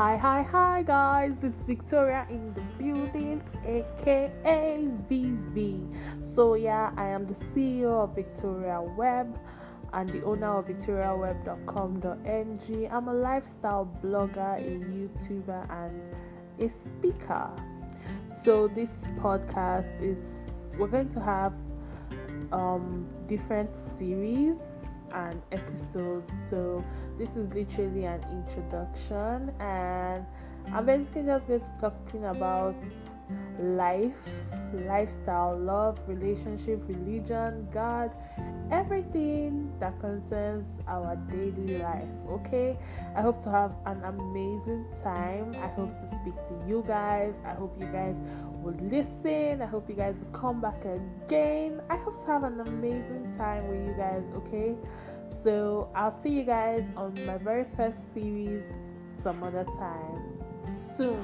Hi, hi, hi, guys! It's Victoria in the building, aka VV. So, yeah, I am the CEO of Victoria Web and the owner of victoriaweb.com.ng. I'm a lifestyle blogger, a YouTuber, and a speaker. So, this podcast is we're going to have um, different series and episodes. So this is literally an introduction, and I'm basically just going to be talking about life, lifestyle, love, relationship, religion, God, everything that concerns our daily life. Okay, I hope to have an amazing time. I hope to speak to you guys. I hope you guys will listen. I hope you guys will come back again. I hope to have an amazing time with you guys. Okay, so I'll see you guys on my very first series some other time soon.